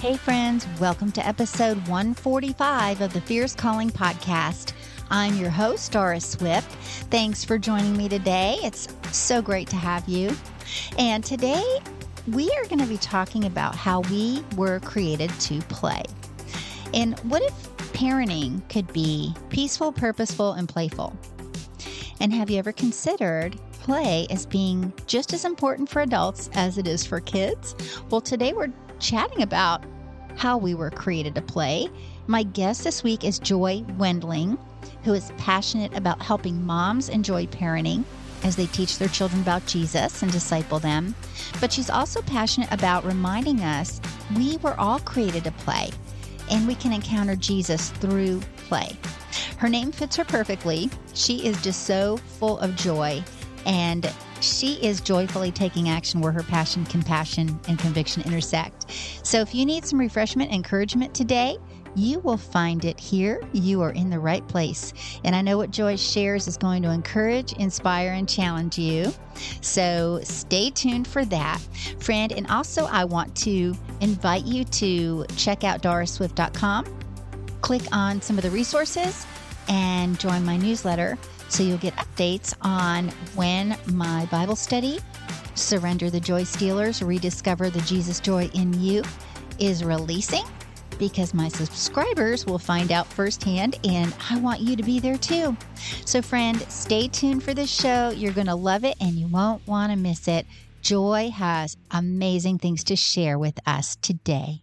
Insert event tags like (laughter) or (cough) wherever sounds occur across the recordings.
Hey, friends, welcome to episode 145 of the Fierce Calling Podcast. I'm your host, Doris Swift. Thanks for joining me today. It's so great to have you. And today, we are going to be talking about how we were created to play. And what if parenting could be peaceful, purposeful, and playful? And have you ever considered play as being just as important for adults as it is for kids? Well, today we're chatting about how we were created to play. My guest this week is Joy Wendling, who is passionate about helping moms enjoy parenting as they teach their children about Jesus and disciple them. But she's also passionate about reminding us we were all created to play and we can encounter Jesus through play. Her name fits her perfectly. She is just so full of joy and she is joyfully taking action where her passion, compassion, and conviction intersect. So if you need some refreshment, encouragement today, you will find it here. You are in the right place. And I know what Joy shares is going to encourage, inspire, and challenge you. So stay tuned for that, friend. And also, I want to invite you to check out dorisswift.com, click on some of the resources, and join my newsletter so you'll get updates on when my Bible study, Surrender the Joy Stealers, Rediscover the Jesus Joy in You, is releasing because my subscribers will find out firsthand and I want you to be there too. So, friend, stay tuned for this show. You're going to love it and you won't want to miss it. Joy has amazing things to share with us today.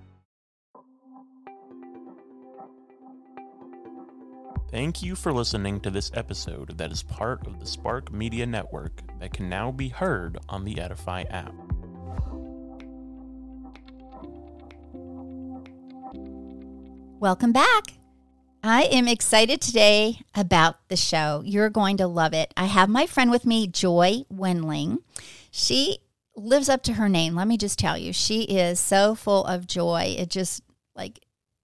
Thank you for listening to this episode that is part of the Spark Media Network that can now be heard on the Edify app. Welcome back. I am excited today about the show. You're going to love it. I have my friend with me, Joy Wendling. She lives up to her name. Let me just tell you, she is so full of joy. It just like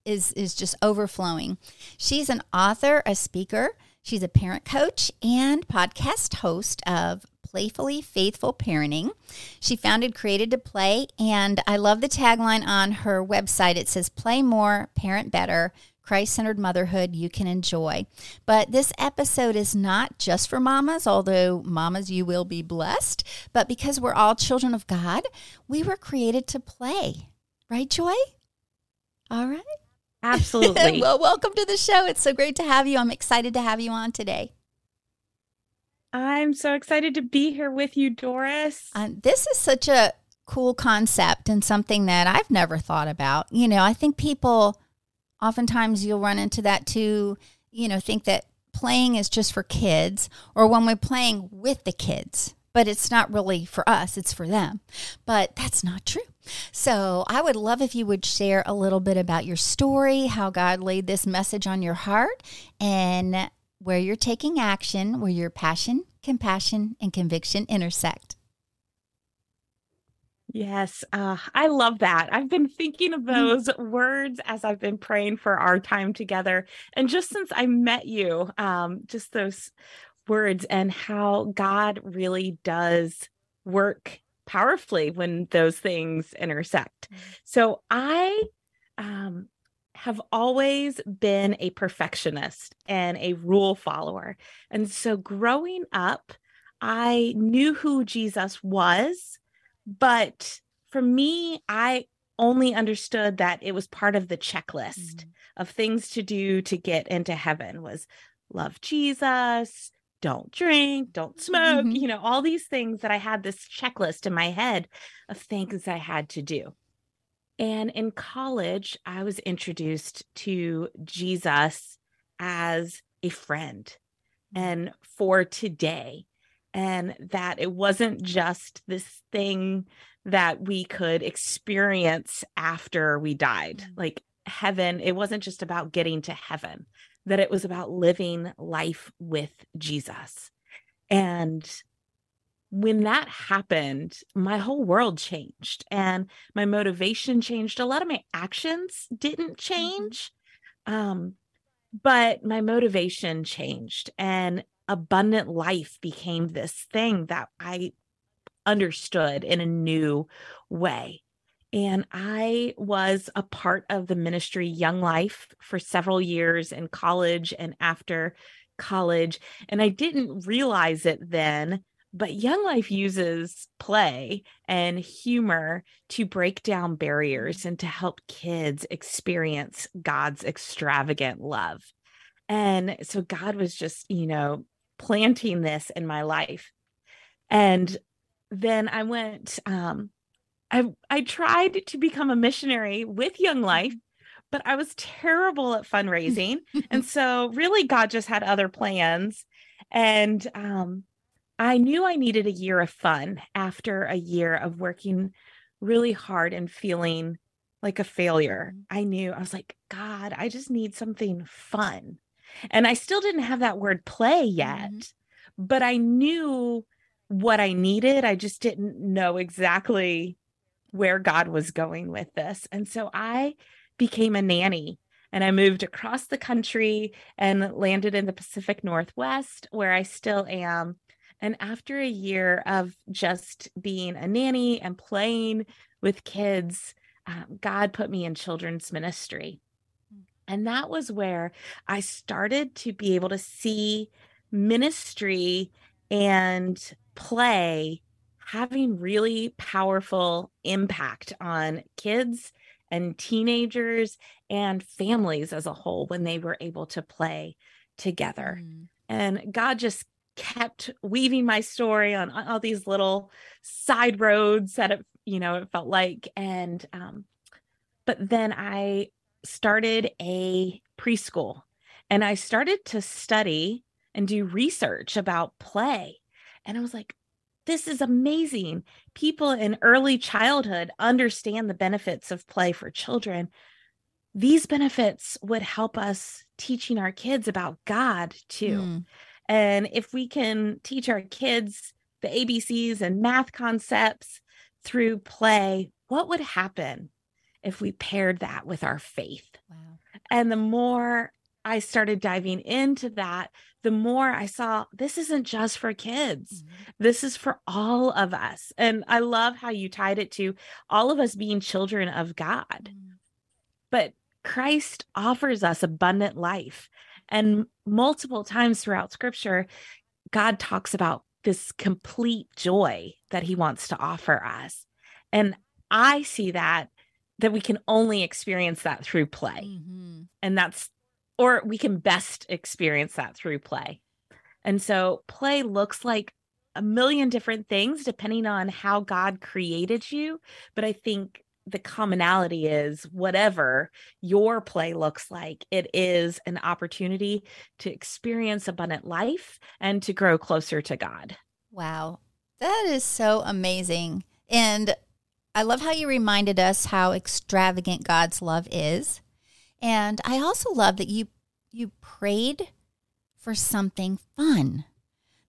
is is just overflowing. She's an author, a speaker, she's a parent coach and podcast host of Playfully Faithful Parenting. She founded Created to Play and I love the tagline on her website. It says play more, parent better. Christ centered motherhood you can enjoy. But this episode is not just for mamas, although mamas, you will be blessed. But because we're all children of God, we were created to play. Right, Joy? All right. (laughs) Absolutely. well, welcome to the show. It's so great to have you. I'm excited to have you on today. I'm so excited to be here with you, Doris. Uh, this is such a cool concept and something that I've never thought about. You know, I think people oftentimes you'll run into that too, you know, think that playing is just for kids or when we're playing with the kids but it's not really for us, it's for them. But that's not true. So I would love if you would share a little bit about your story, how God laid this message on your heart, and where you're taking action, where your passion, compassion, and conviction intersect. Yes, uh, I love that. I've been thinking of mm. those words as I've been praying for our time together. And just since I met you, um, just those words and how God really does work powerfully when those things intersect. Mm-hmm. So I um, have always been a perfectionist and a rule follower. And so growing up, I knew who Jesus was, but for me, I only understood that it was part of the checklist mm-hmm. of things to do to get into heaven was love Jesus, don't drink, don't smoke, mm-hmm. you know, all these things that I had this checklist in my head of things I had to do. And in college, I was introduced to Jesus as a friend mm-hmm. and for today. And that it wasn't just this thing that we could experience after we died. Mm. Like heaven, it wasn't just about getting to heaven, that it was about living life with Jesus. And when that happened, my whole world changed and my motivation changed. A lot of my actions didn't change. Um, but my motivation changed and abundant life became this thing that I understood in a new way. And I was a part of the ministry Young Life for several years in college and after college. And I didn't realize it then, but Young Life uses play and humor to break down barriers and to help kids experience God's extravagant love. And so God was just, you know, planting this in my life. And then I went, um, I I tried to become a missionary with Young Life, but I was terrible at fundraising. and (laughs) so really God just had other plans. And um I knew I needed a year of fun after a year of working really hard and feeling like a failure. I knew I was like, God, I just need something fun. And I still didn't have that word play yet, Mhm. but I knew what I needed. I just didn't know exactly where God was going with this. And so I became a nanny and I moved across the country and landed in the Pacific Northwest, where I still am. And after a year of just being a nanny and playing with kids, um, God put me in children's ministry. And that was where I started to be able to see ministry and play having really powerful impact on kids and teenagers and families as a whole when they were able to play together. Mm. And God just kept weaving my story on, on all these little side roads that it, you know, it felt like. And um, but then I started a preschool and I started to study and do research about play. And I was like, this is amazing. People in early childhood understand the benefits of play for children. These benefits would help us teaching our kids about God too. Mm. And if we can teach our kids the ABCs and math concepts through play, what would happen if we paired that with our faith? Wow. And the more I started diving into that, the more I saw this isn't just for kids. Mhm. This is for all of us. And I love how you tied it to all of us being children of God. Mm. But Christ offers us abundant life. And multiple times throughout scripture, God talks about this complete joy that he wants to offer us. And I see that that we can only experience that through play. Mhm. And that's or we can best experience that through play. And so play looks like a million different things depending on how God created you, but I think the commonality is whatever your play looks like, it is an opportunity to experience abundant life and to grow closer to God. Wow. That is so amazing. And I love how you reminded us how extravagant God's love is. And I also love that you you prayed for something fun.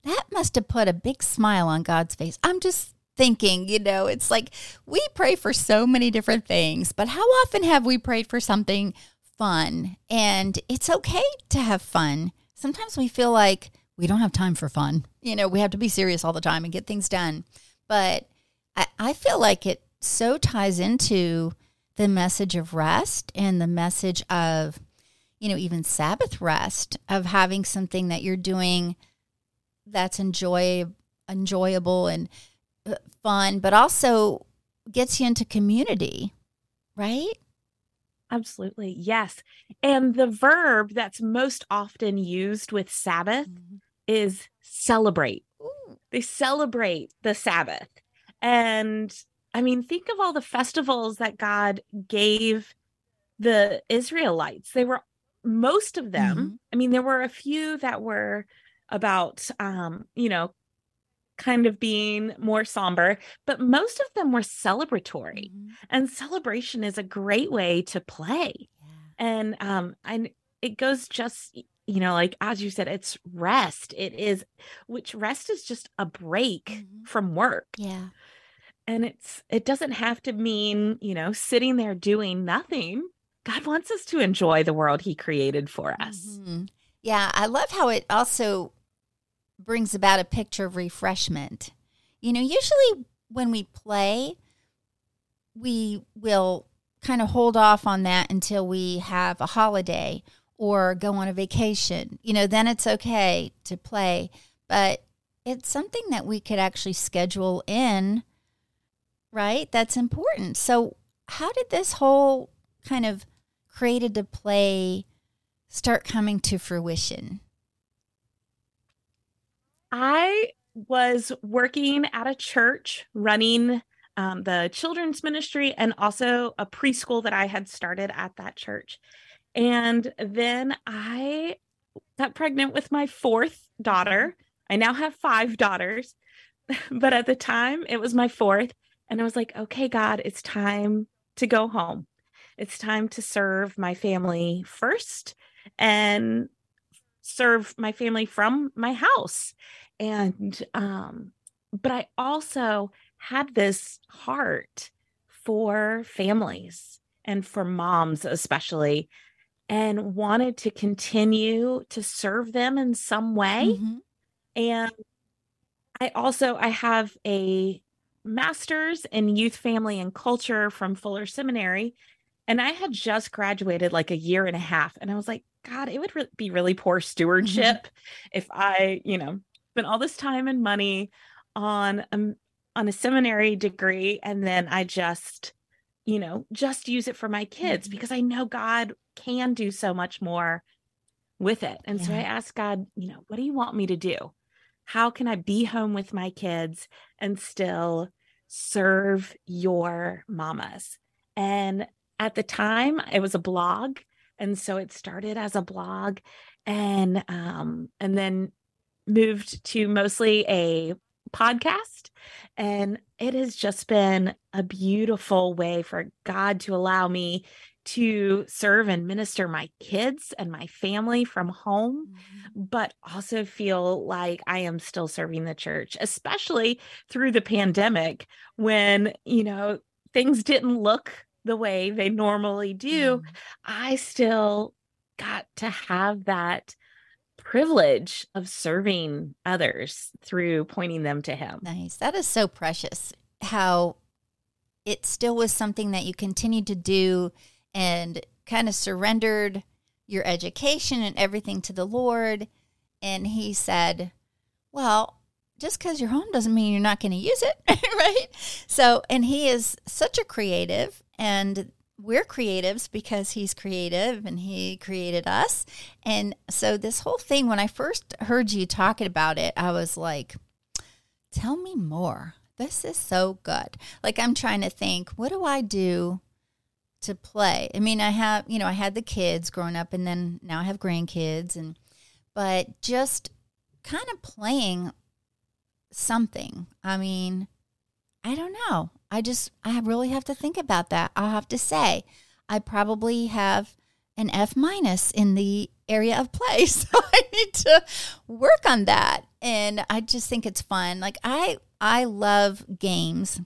That must have put a big smile on God's face. I'm just thinking, you know, it's like we pray for so many different things, but how often have we prayed for something fun? And it's okay to have fun. Sometimes we feel like we don't have time for fun. You know, we have to be serious all the time and get things done. But I, I feel like it so ties into the message of rest and the message of, you know, even Sabbath rest, of having something that you're doing that's enjoy enjoyable and uh, fun, but also gets you into community, right? Absolutely. Yes. And the verb that's most often used with Sabbath is celebrate. Ooh. They celebrate the Sabbath. And I mean, think of all the festivals that God gave the Israelites. They were most of them. I mean, there were a few that were about um, you know, kind of being more somber, but most of them were celebratory. Mhm. And celebration is a great way to play. Yeah. And um and it goes just you know like as you said it's rest. It is which rest is just a break Mhm. from work. Yeah. And it's it doesn't have to mean, you know, sitting there doing nothing. God wants us to enjoy the world he created for us. Mhm. Yeah, I love how it also brings about a picture of refreshment. You know, usually when we play, we will kind of hold off on that until we have a holiday or go on a vacation. You know, then it's okay to play, but it's something that we could actually schedule in, right? That's important. So, how did this whole kind of created to play start coming to fruition? I was working at a church running um, the children's ministry and also a preschool that I had started at that church. And then I got pregnant with my fourth daughter. I now have five daughters, (laughs) but at the time it was my fourth. And I was like, okay, God, it's time to go home. It's time to serve my family first and serve my family from my house and um but i also had this heart for families and for moms especially and wanted to continue to serve them in some way Mhm. and i also i have a master's in youth family and culture from fuller seminary and i had just graduated like a year and a half and i was like god it would re- be really poor stewardship if i you know spent all this time and money on um on a seminary degree and then i just you know just use it for my kids Mhm. because i know god can do so much more with it and so i Yeah. asked god you know what do you want me to do how can i be home with my kids and still serve your mamas. And at the time it was a blog and so it started as a blog and um and then moved to mostly a podcast and it has just been a beautiful way for god to allow me to serve and minister my kids and my family from home but also feel like I am still serving the church, especially through the pandemic when, you know, things didn't look the way they normally do. Mhm. I still got to have that privilege of serving others through pointing them to Him. Nice. That is so precious. How it still was something that you continued to do and kind of surrendered your education and everything to the Lord. And He said, Well, just because you're home doesn't mean you're not going to use it, (laughs) right? So, and He is such a creative, and we're creatives because He's creative and He created us. And so, this whole thing, when I first heard you talking about it, I was like, Tell me more. This is so good. Like I'm trying to think, what do I do to play? I mean, I have, you know, I had the kids growing up and then now I have grandkids and but just kind of playing something. I mean, I don't know. I just I really have to think about that. I'll have to say I probably have an F minus in the area of play. (laughs) So I need to work on that. And I just think it's fun. Like I I love games.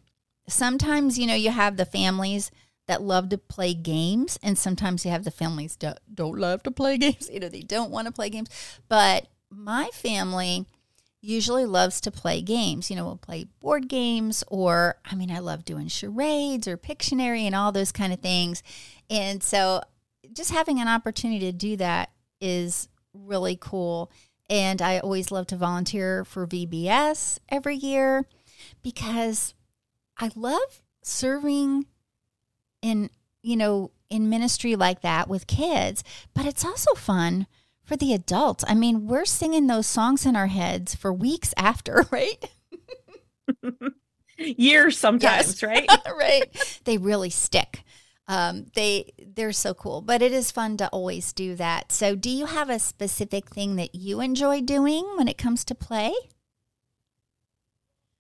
Sometimes, you know, you have the families that love to play games and sometimes you have the families that don't love to play (laughs) games. You know, they don't want to play games. But my family usually loves to play games. You know, we'll play board games or I mean, I love doing charades or Pictionary and all those kind of things. And so just having an opportunity to do that is really cool. And I always love to volunteer for VBS every year because I love serving in, you know, in ministry like that with kids, but it's also fun for the adults. I mean, we're singing those songs in our heads for weeks (laughs) after, right? (laughs) Years sometimes, Yes. right? (laughs) right. They really stick. Um, they they're so cool, but it is fun to always do that. So, do you have a specific thing that you enjoy doing when it comes to play?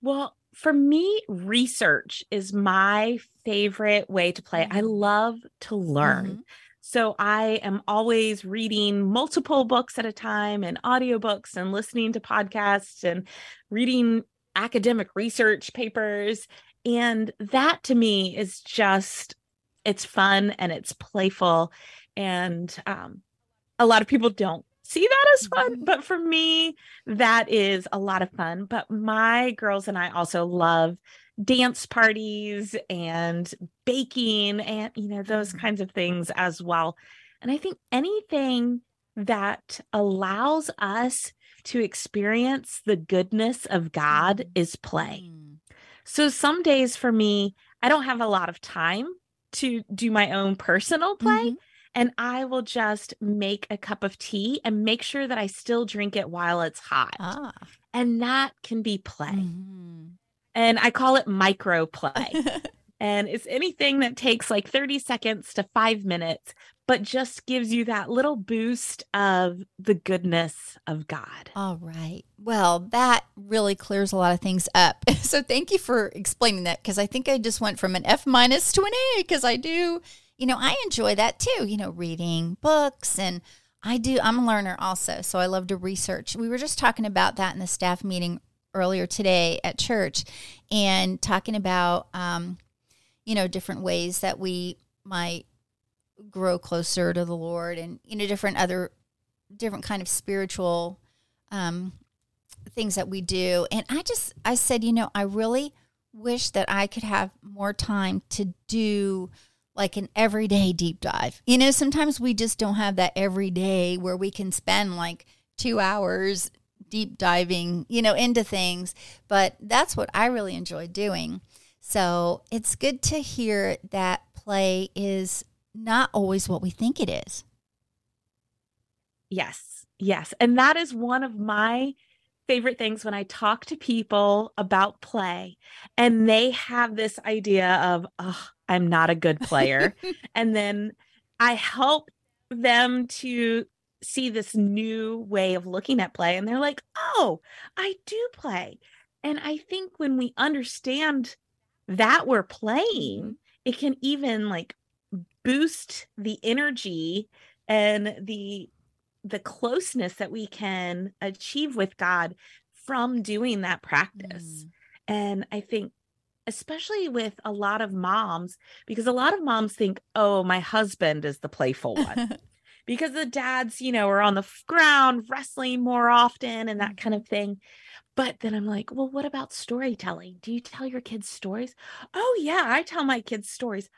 Well, for me, research is my favorite way to play. I Mm-hmm. love to learn. Mhm. So I am always reading multiple books at a time and audiobooks and listening to podcasts and reading academic research papers. And that to me is just, it's fun and it's playful. And um, a lot of people don't see that as fun. Mhm. But for me, that is a lot of fun. But my girls and I also love dance parties and baking and you know those Mhm. kinds of things as well and i think anything that allows us to experience the goodness of god Mhm. is play Mm. so some days for me i don't have a lot of time to do my own personal play Mhm. And i will just make a cup of tea and make sure that i still drink it while it's hot Ah. and that can be play Mhm. and I call it micro play. (laughs) and it's anything that takes like 30 seconds to five minutes, but just gives you that little boost of the goodness of God. All right. Well, that really clears a lot of things up. (laughs) So thank you for explaining that because I think I just went from an F minus to an A because I do, you know, I enjoy that too, you know, reading books and I do, I'm a learner also. So I love to research. We were just talking about that in the staff meeting earlier today at church and talking about, um, you know, different ways that we might grow closer to the Lord and, you know, different other, different kind of spiritual um, things that we do. And I just, I said, you know, I really wish that I could have more time to do like an everyday deep dive. You know, sometimes we just don't have that every day where we can spend like two hours deep diving, you know, into things. But that's what I really enjoy doing. So it's good to hear that play is not always what we think it is. Yes, yes. And that is one of my favorite things when I talk to people about play and they have this idea of, oh, I'm not a good player. (laughs) and then I help them to see this new way of looking at play and they're like, "Oh, I do play." And I think when we understand that we're playing, mm-hmm. it can even like boost the energy and the the closeness that we can achieve with God from doing that practice. Mm. And I think especially with a lot of moms because a lot of moms think, "Oh, my husband is the playful one." (laughs) because the dads, you know, are on the ground wrestling more often and that mm-hmm. kind of thing. But then I'm like, well, what about storytelling? Do you tell your kids stories? Oh, yeah, I tell my kids stories.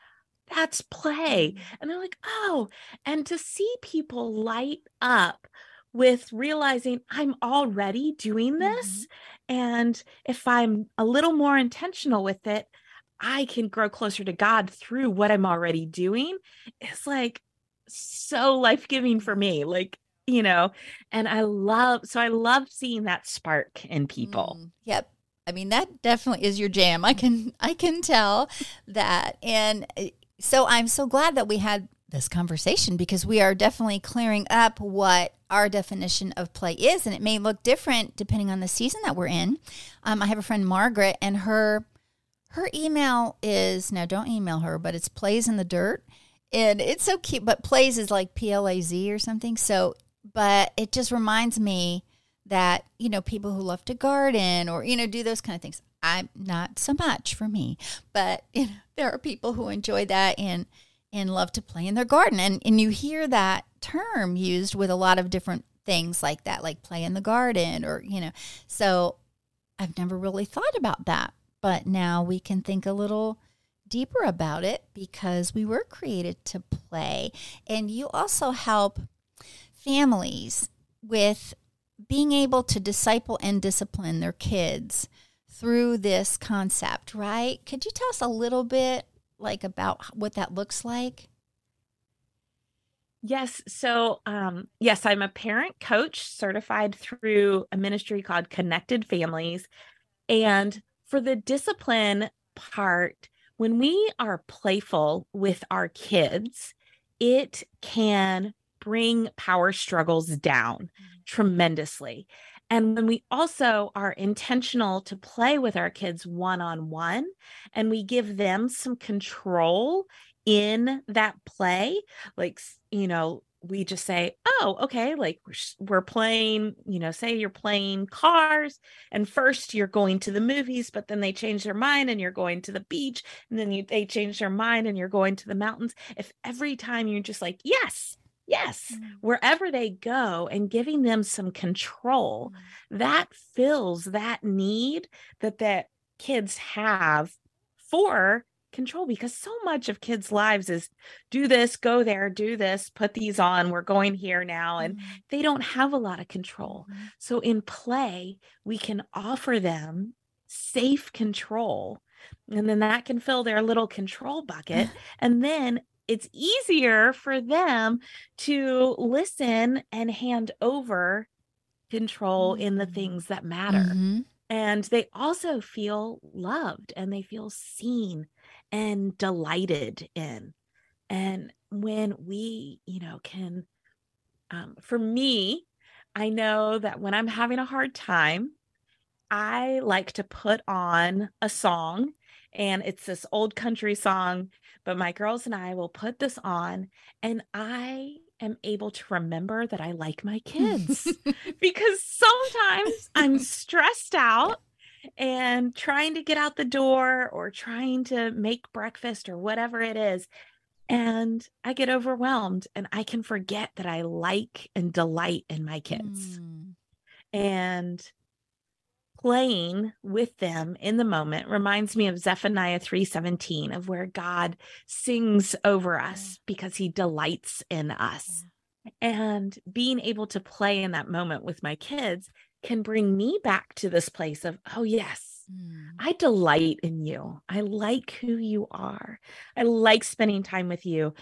That's play. Mm-hmm. And they're like, oh, and to see people light up with realizing I'm already doing this. And if I'm a little more intentional with it, I can grow closer to God through what I'm already doing. It's like so life giving for me. Like, you know, and I love, so I love seeing that spark in people. Mm, yep. I mean that definitely is your jam. I can I can tell that. And uh, so I'm so glad that we had this conversation because we are definitely clearing up what our definition of play is and it may look different depending on the season that we're in. Um, I have a friend Margaret and her her email is now don't email her, but it's plays in the dirt. And it's so cute, but plays is like P L A Z or something. So but it just reminds me that you know people who love to garden or you know do those kind of things i'm not so much for me but (laughs) you know there are people who enjoy that and and love to play in their garden. And and you hear that term used with a lot of different things like that like play in the garden or you know. So i've never really thought about that but now we can think a little deeper about it because we were created to play. And you also help families with being able to disciple and discipline their kids through this concept, right? Could you tell us a little bit like about what that looks like? Yes. So, um, yes, I'm a parent coach certified through a ministry called Connected Families. And for the discipline part, when we are playful with our kids, it can bring power struggles down tremendously. And when we also are intentional to play with our kids one on one and we give them some control in that play, like, you know, we just say, oh, okay, like we're, playing, you know, say you're playing cars, and first you're going to the movies, but then they change their mind and you're going to the beach, and then you, they change their mind and you're going to the mountains. If every time you're just like, yes, yes, mm. wherever they go and giving them some control, mm. that fills that need that that kids have for control because so much of kids' lives is do this, go there, do this, put these on, we're going here now. And mm-hmm. they don't have a lot of control. Mm-hmm. So in play, we can offer them safe control. And then that can fill their little control bucket. (laughs) and then it's easier for them to listen and hand over control in the mm-hmm. things that matter. Mm-hmm. And they also feel loved and they feel seen and delighted in. And when we, you know, can, um, for me, I know that when I'm having a hard time, I like to put on a song, and it's this old country song, but my girls and I will put this on, and I am able to remember that I like my kids (laughs) because sometimes I'm stressed out and trying to get out the door or trying to make breakfast or whatever it is. And I get overwhelmed and I can forget that I like and delight in my kids. Mm. And playing with them in the moment reminds me of Zephaniah 3:17 of where God sings over us because he delights in us. And being able to play in that moment with my kids can bring me back to this place of, oh, yes, mm. I delight in you. I like who you are. I like spending time with you.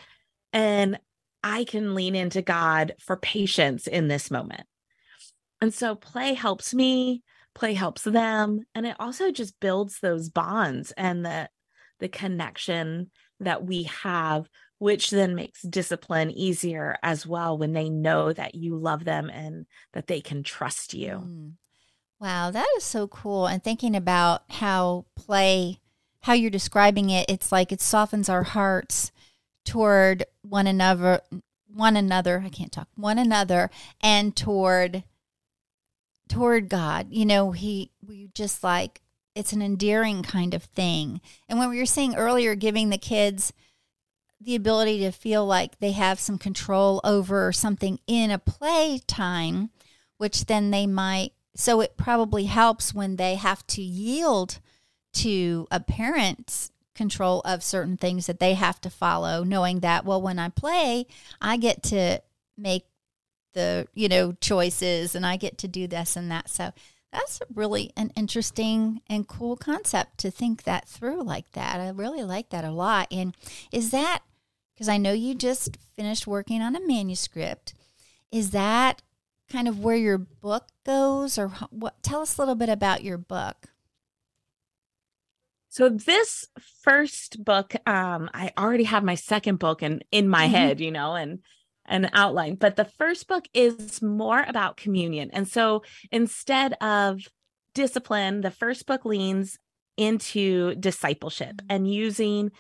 And I can lean into God for patience in this moment. And so play helps me, play helps them. And it also just builds those bonds and the the connection that we have which then makes discipline easier as well when they know that you love them and that they can trust you. Mm. Wow, that is so cool. And thinking about how play, how you're describing it, it's like it softens our hearts toward one another, one another. I can't talk, one another, and toward toward God. You know, he we just like it's an endearing kind of thing. And when we were saying earlier, giving the kids the ability to feel like they have some control over something in a play time, which then they might. So it probably helps when they have to yield to a parent's control of certain things that they have to follow, knowing that, well, when I play, I get to make the, you know, choices and I get to do this and that. So that's really an interesting and cool concept to think that through like that. I really like that a lot. And is that because I know you just finished working on a manuscript. Is that kind of where your book goes, or what? Tell us a little bit about your book. So this first book, um, I already have my second book in, in my mm-hmm. head, you know, and an outline. But the first book is more about communion. And so instead of discipline, the first book leans into discipleship mm-hmm. and using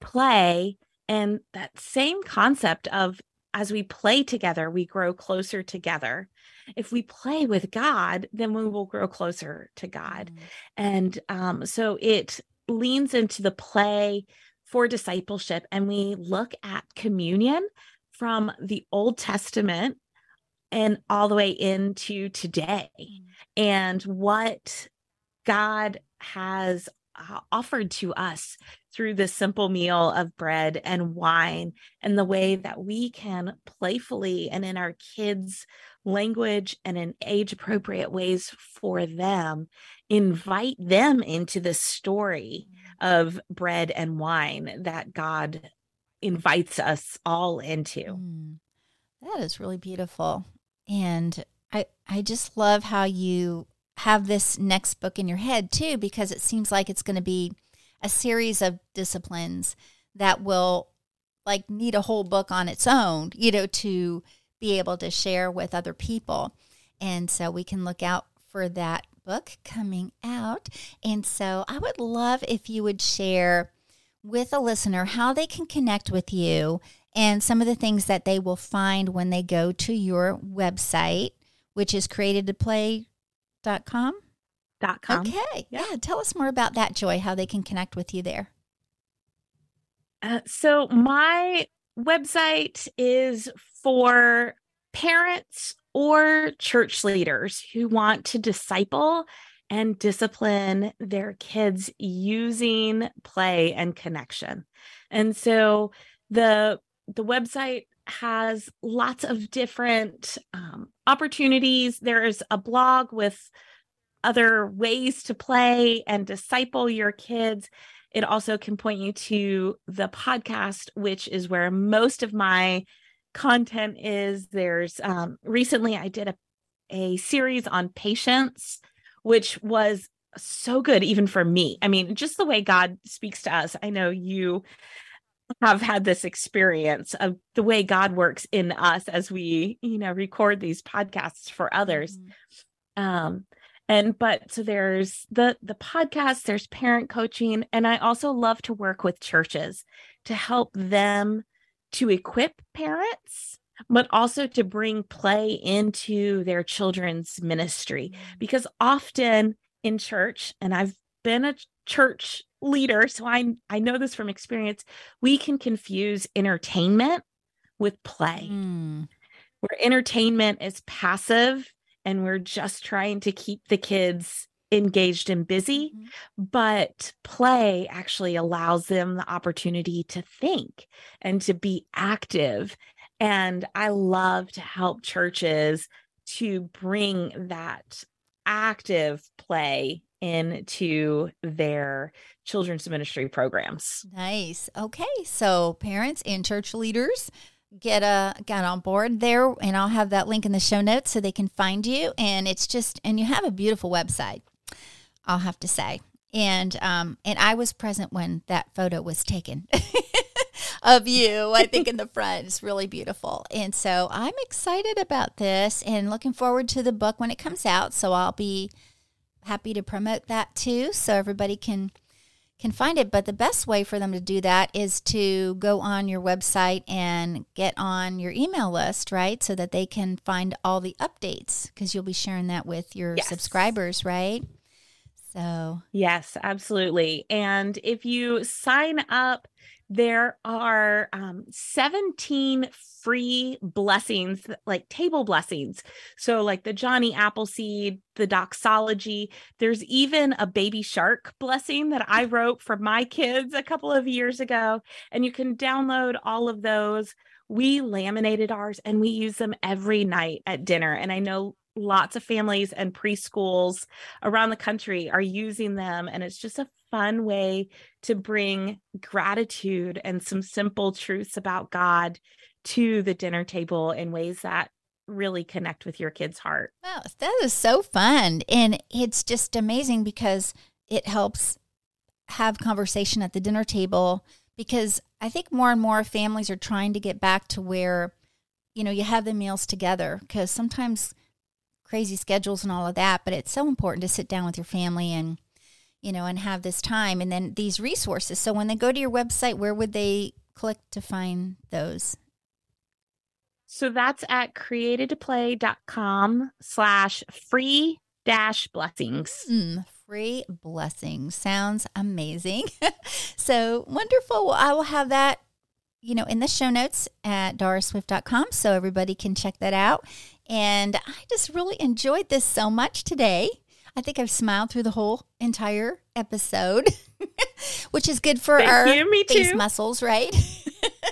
play and that same concept of as we play together, we grow closer together. If we play with God, then we will grow closer to God. Mm. And um, so it leans into the play for discipleship. And we look at communion from the Old Testament and all the way into today. And what God has uh, offered to us through this simple meal of bread and wine and the way that we can playfully and in our kids' language and in age appropriate ways for them invite them into the story of bread and wine that God invites us all into. Mm, that is really beautiful. And I I just love how you have this next book in your head too because it seems like it's going to be a series of disciplines that will like need a whole book on its own, you know, to be able to share with other people. And so we can look out for that book coming out. And so I would love if you would share with a listener how they can connect with you and some of the things that they will find when they go to your website, which is createdtoplay.com. Dot com. Okay. Yeah. yeah. Tell us more about that, Joy, how they can connect with you there. Uh, so, my website is for parents or church leaders who want to disciple and discipline their kids using play and connection. And so the the website has lots of different um, opportunities. There is a blog with other ways to play and disciple your kids. It also can point you to the podcast, which is where most of my content is. There's um, recently I did a, a series on patience, which was so good, even for me. I mean, just the way God speaks to us. I know you have had this experience of the way God works in us as we, you know, record these podcasts for others. Mm-hmm. Um, and but so there's the the podcast, there's parent coaching, and I also love to work with churches to help them to equip parents but also to bring play into their children's ministry mm. because often in church and I've been a church leader so I I know this from experience we can confuse entertainment with play mm. where entertainment is passive and we're just trying to keep the kids engaged and busy, mm-hmm. but play actually allows them the opportunity to think and to be active. And I love to help churches to bring that active play into their children's ministry programs. Nice. Okay. So parents and church leaders get a get on board there and I'll have that link in the show notes so they can find you and it's just and you have a beautiful website. I'll have to say. And um, and I was present when that photo was taken (laughs) of you. I (laughs) think in the front it's really beautiful, and so I'm excited about this and looking forward to the book when it comes out. So I'll be happy to promote that too, so everybody can can find it. But the best way for them to do that is to go on your website and get on your email list, right? So that they can find all the updates because you'll be sharing that with your yes. subscribers, right? So, yes, absolutely. And if you sign up, there are um, 17 free blessings, like table blessings. So, like the Johnny Appleseed, the doxology. There's even a baby shark blessing that I wrote for my kids a couple of years ago. And you can download all of those. We laminated ours and we use them every night at dinner. And I know lots of families and preschools around the country are using them and it's just a fun way to bring gratitude and some simple truths about God to the dinner table in ways that really connect with your kid's heart. Wow, that is so fun and it's just amazing because it helps have conversation at the dinner table because I think more and more families are trying to get back to where you know you have the meals together because sometimes crazy schedules and all of that, but it's so important to sit down with your family and you know and have this time and then these resources. So when they go to your website, where would they click to find those? So that's at createdtoplay.com slash free dash blessings. Mm, free blessings. Sounds amazing. (laughs) so wonderful. Well, I will have that, you know, in the show notes at dorisswift.com so everybody can check that out. And I just really enjoyed this so much today. I think I've smiled through the whole entire episode, (laughs) which is good for Thank our you, face muscles, right?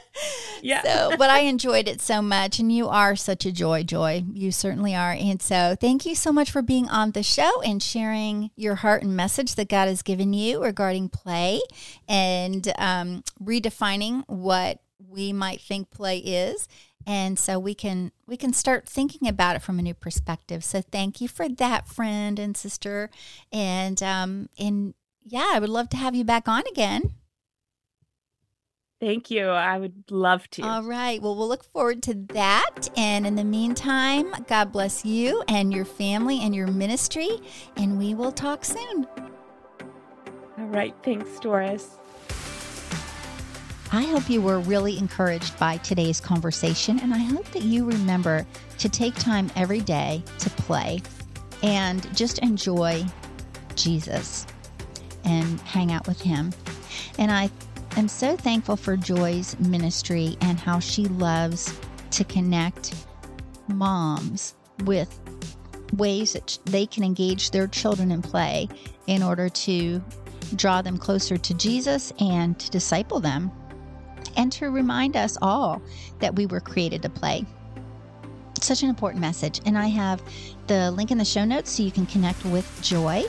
(laughs) yeah. So, but I (laughs) enjoyed it so much, and you are such a joy, Joy. You certainly are. And so, thank you so much for being on the show and sharing your heart and message that God has given you regarding play and um, redefining what we might think play is and so we can we can start thinking about it from a new perspective so thank you for that friend and sister and um and yeah i would love to have you back on again Thank you. I would love to. All right. Well, we'll look forward to that. And in the meantime, God bless you and your family and your ministry. And we will talk soon. All right. Thanks, Doris. I hope you were really encouraged by today's conversation, and I hope that you remember to take time every day to play and just enjoy Jesus and hang out with Him. And I am so thankful for Joy's ministry and how she loves to connect moms with ways that they can engage their children in play in order to draw them closer to Jesus and to disciple them and to remind us all that we were created to play. Such an important message. And I have the link in the show notes so you can connect with Joy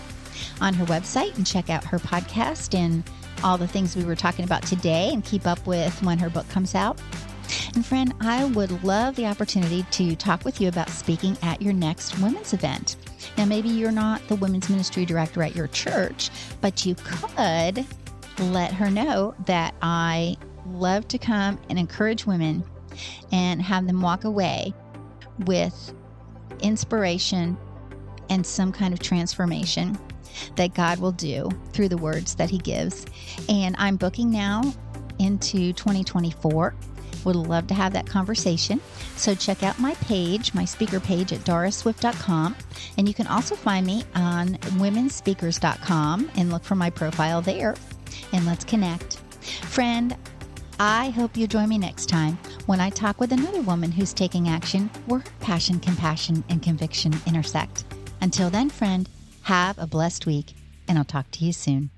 on her website and check out her podcast and all the things we were talking about today and keep up with when her book comes out. And friend, I would love the opportunity to talk with you about speaking at your next women's event. Now, maybe you're not the women's ministry director at your church, but you could let her know that I love to come and encourage women and have them walk away with inspiration and some kind of transformation that God will do through the words that He gives. And I'm booking now into 2024. Would love to have that conversation. So check out my page, my speaker page at dorisswift.com. And you can also find me on womenspeakers.com and look for my profile there. And let's connect. Friend, I hope you join me next time when I talk with another woman who's taking action where her passion, compassion, and conviction intersect. Until then, friend, have a blessed week, and I'll talk to you soon.